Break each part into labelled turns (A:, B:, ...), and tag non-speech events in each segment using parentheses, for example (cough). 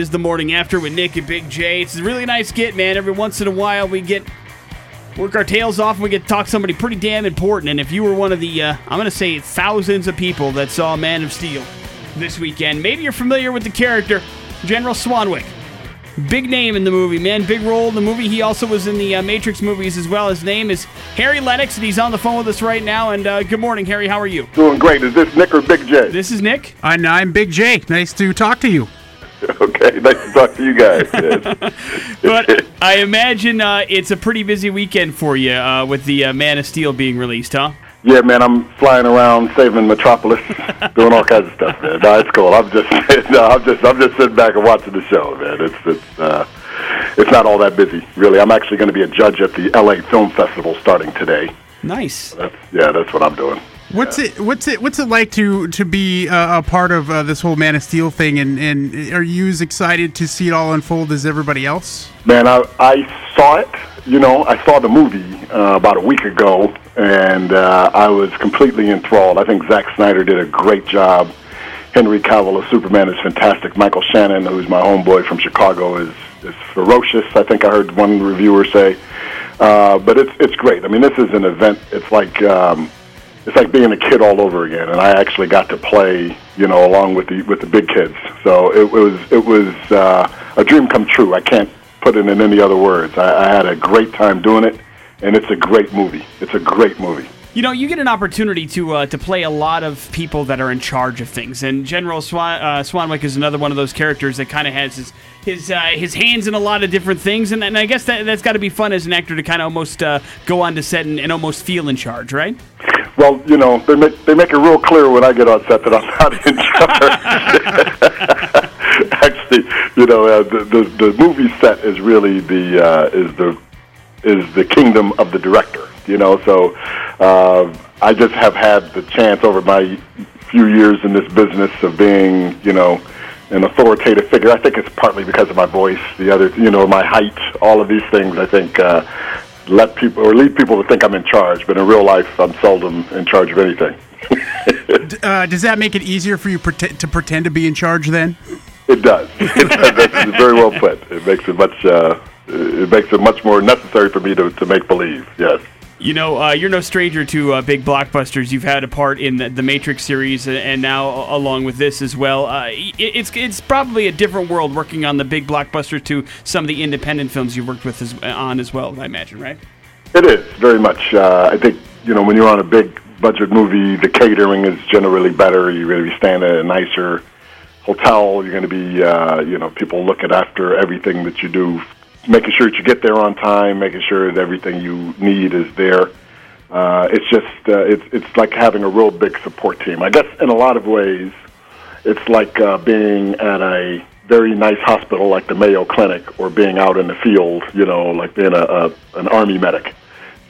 A: is the morning after with Nick and Big J. It's a really nice get, man. Every once in a while, we get work our tails off and we get to talk to somebody pretty damn important. And if you were one of the, uh, I'm going to say thousands of people that saw Man of Steel this weekend, maybe you're familiar with the character General Swanwick. Big name in the movie, man. Big role in the movie. He also was in the uh, Matrix movies as well. His name is Harry Lennix, and he's on the phone with us right now. And uh, good morning, Harry. How are you?
B: Doing great. Is this Nick or Big J?
A: This is Nick.
C: And I'm Big J. Nice to talk to you. (laughs)
B: Okay, nice to talk to you guys. Yes. (laughs)
A: But I imagine uh, it's a pretty busy weekend for you uh, with the uh, Man of Steel being released, huh?
B: yeah, man, I'm flying around saving Metropolis, (laughs) doing all kinds of stuff, man. No, it's cool. I'm just, no, I'm just, I'm just sitting back and watching the show, man. It's, it's, uh, it's not all that busy, really. I'm actually going to be a judge at the LA Film Festival starting today.
A: Nice.
B: That's, yeah, that's what I'm doing.
C: What's it? What's it? What's it like to to be uh, a part of uh, this whole Man of Steel thing? And, and are you as excited to see it all unfold as everybody else?
B: Man, I, I saw it. You know, I saw the movie uh, about a week ago, and uh, I was completely enthralled. I think Zack Snyder did a great job. Henry Cavill as Superman is fantastic. Michael Shannon, who's my homeboy from Chicago, is is ferocious. I think I heard one reviewer say, uh, but it's it's great. I mean, this is an event. It's like um, it's like being a kid all over again. And I actually got to play, you know, along with the with the big kids. So it, was it was uh, a dream come true. I can't put it in any other words. I, I had a great time doing it, and it's a great movie. It's a great movie.
A: You know, you get an opportunity to uh, to play a lot of people that are in charge of things, and General Swan, uh, Swanwick is another one of those characters that kind of has his his uh, his hands in a lot of different things, and, and I guess that that's got to be fun as an actor to kind of almost uh, go on to set and, and almost feel in charge, right?
B: Well, you know, they make they make it real clear when I get on set that I'm not in charge. (laughs) Actually, you know, uh, the, the the movie set is really the uh, is the is the kingdom of the director. You know, so uh, I just have had the chance over my few years in this business of being, you know, an authoritative figure. I think it's partly because of my voice, the other, you know, my height, all of these things. I think uh, let people or lead people to think I'm in charge, but in real life, I'm seldom in charge of anything.
C: uh, does that make it easier for you to pretend to be in charge then?
B: It does. It does. (laughs) That's very well put. It makes it much. Uh, it makes it much more necessary for me to, to make believe. Yes.
A: You know, uh, you're no stranger to uh, big blockbusters. You've had a part in the, the Matrix series, and now along with this as well. Uh, it, it's it's probably a different world working on the big blockbusters to some of the independent films you worked with as, on as well. I imagine, right?
B: It is very much. Uh, I think you know when you're on a big budget movie, the catering is generally better. You're going to be staying at a nicer hotel. You're going to be, uh, you know, people looking after everything that you do making sure that you get there on time, making sure that everything you need is there. Uh, it's just uh, it's it's like having a real big support team. I guess in a lot of ways, it's like uh, being at a very nice hospital like the Mayo Clinic, or being out in the field, you know, like being a, a an army medic.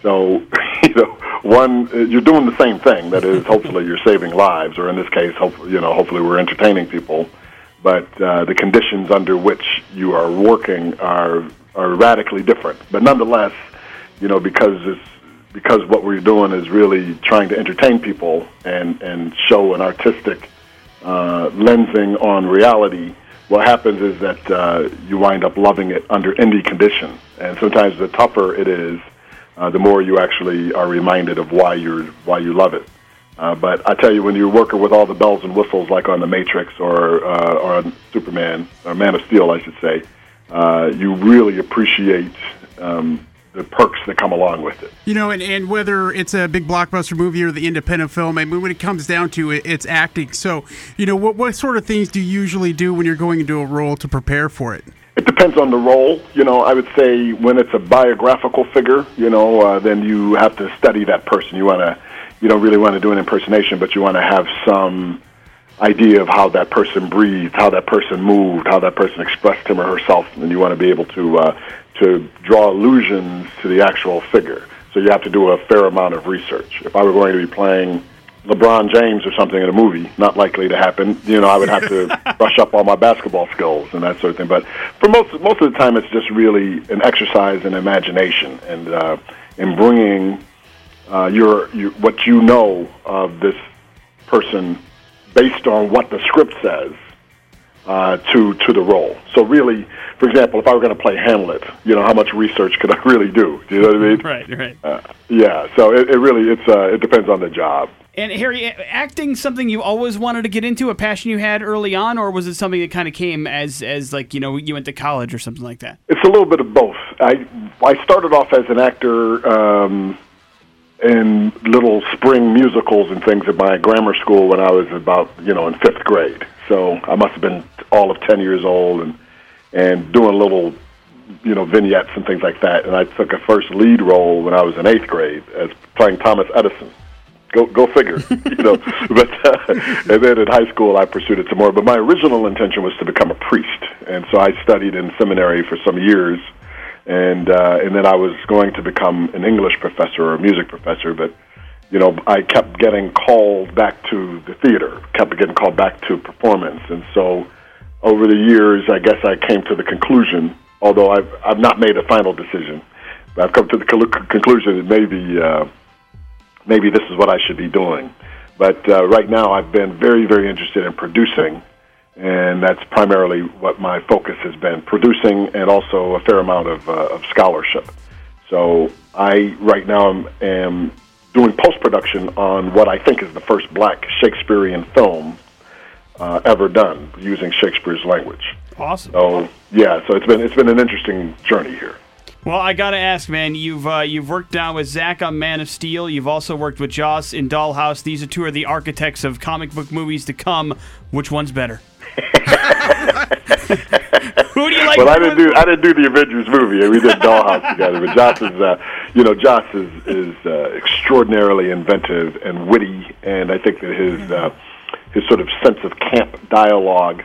B: So, (laughs) you know, one you're doing the same thing. That is, hopefully, you're saving lives, or in this case, hopefully, you know, hopefully, we're entertaining people. But uh, the conditions under which you are working are are radically different. But nonetheless, you know, because it's because what we're doing is really trying to entertain people and and show an artistic uh, lensing on reality. What happens is that uh, you wind up loving it under any condition, and sometimes the tougher it is, uh, the more you actually are reminded of why you're why you love it. Uh, but I tell you, when you're working with all the bells and whistles, like on the Matrix or uh, or on Superman or Man of Steel, I should say, uh, you really appreciate um, the perks that come along with it.
C: You know, and, and whether it's a big blockbuster movie or the independent film, I mean, when it comes down to it, it's acting. So, you know, what, what sort of things do you usually do when you're going into a role to prepare for it?
B: It depends on the role. You know, I would say when it's a biographical figure, you know, uh, then you have to study that person. You want to, you don't really want to do an impersonation, but you want to have some idea of how that person breathed, how that person moved, how that person expressed him or herself, and you want to be able to uh, to draw allusions to the actual figure. So you have to do a fair amount of research. If I were going to be playing LeBron James or something in a movie, not likely to happen. You know, I would have to (laughs) brush up all my basketball skills and that sort of thing. But for most most of the time, it's just really an exercise in imagination and uh, in bringing uh, your, your what you know of this person based on what the script says uh, to to the role. So really, for example, if I were going to play Hamlet, you know, how much research could (laughs) I really do? Do you know what I mean? (laughs)
A: Right, right.
B: Uh, yeah. So it, it really it's uh, it depends on the job.
A: And Harry, acting something you always wanted to get into, a passion you had early on, or was it something that kind of came as as like you know you went to college or something like that?
B: It's a little bit of both. I I started off as an actor. Um, in little spring musicals and things at my grammar school when I was about you know in fifth grade. So I must have been all of ten years old and and doing little you know vignettes and things like that. And I took a first lead role when I was in eighth grade as playing Thomas Edison. Go go figure, (laughs) you know. But uh, and then in high school I pursued it some more. But my original intention was to become a priest, and so I studied in seminary for some years and uh, and then I was going to become an English professor or a music professor, but you know I kept getting called back to the theater, kept getting called back to performance, and so over the years, I guess I came to the conclusion, although I've I've not made a final decision, but I've come to the conclusion that maybe uh, maybe this is what I should be doing. But uh, right now, I've been very very interested in producing and that's primarily what my focus has been producing and also a fair amount of, uh, of scholarship. So I right now am, am doing post production on what I think is the first black Shakespearean film uh, ever done using Shakespeare's language.
A: Awesome.
B: So yeah, so it's been it's been an interesting journey here.
A: Well, I gotta ask, man. You've uh, you've worked down with Zack on Man of Steel. You've also worked with Joss in Dollhouse. These are two of the architects of comic book movies to come. Which one's better? (laughs) Who do you like?
B: Well, I didn't do I didn't do the Avengers movie. We did Dollhouse together. But Joss is, uh, you know, Joss is is uh, extraordinarily inventive and witty, and I think that his uh, his sort of sense of camp dialogue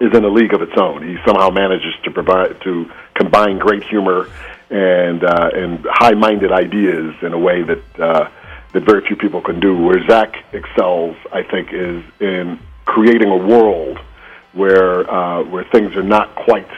B: is in a league of its own. He somehow manages to provide to combine great humor and uh, and high-minded ideas in a way that uh, that very few people can do. Where Zack excels, I think, is in creating a world where uh, where things are not quite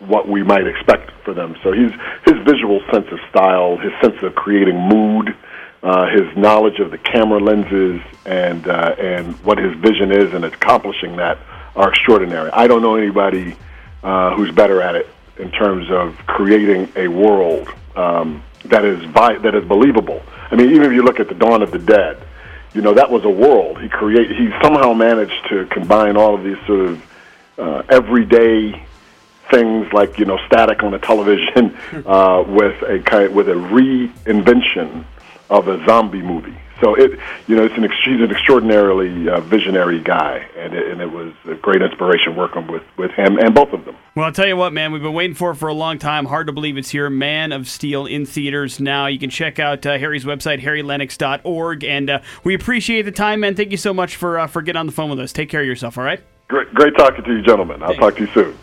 B: what we might expect for them. So he's his visual sense of style, his sense of creating mood, uh, his knowledge of the camera lenses, and uh, and what his vision is in accomplishing that are extraordinary. I don't know anybody uh, who's better at it in terms of creating a world um, that is vi- that is believable. I mean, even if you look at the Dawn of the Dead, you know that was a world he created. He somehow managed to combine all of these sort of uh, everyday things like you know static on a television (laughs) uh, with a kind with a reinvention of a zombie movie. So it, you know, it's an he's an extraordinarily uh, visionary guy, and it, and it was a great inspiration working with with him and both of them.
A: Well, I'll tell you what, man, we've been waiting for it for a long time. Hard to believe it's here. Man of Steel in theaters now. You can check out uh, Harry's website, harrylennix.org, and uh, we appreciate the time, man. Thank you so much for uh, for getting on the phone with us. Take care of yourself. All right.
B: Great, great talking to you, gentlemen. I'll Thanks. talk to you soon. Bye.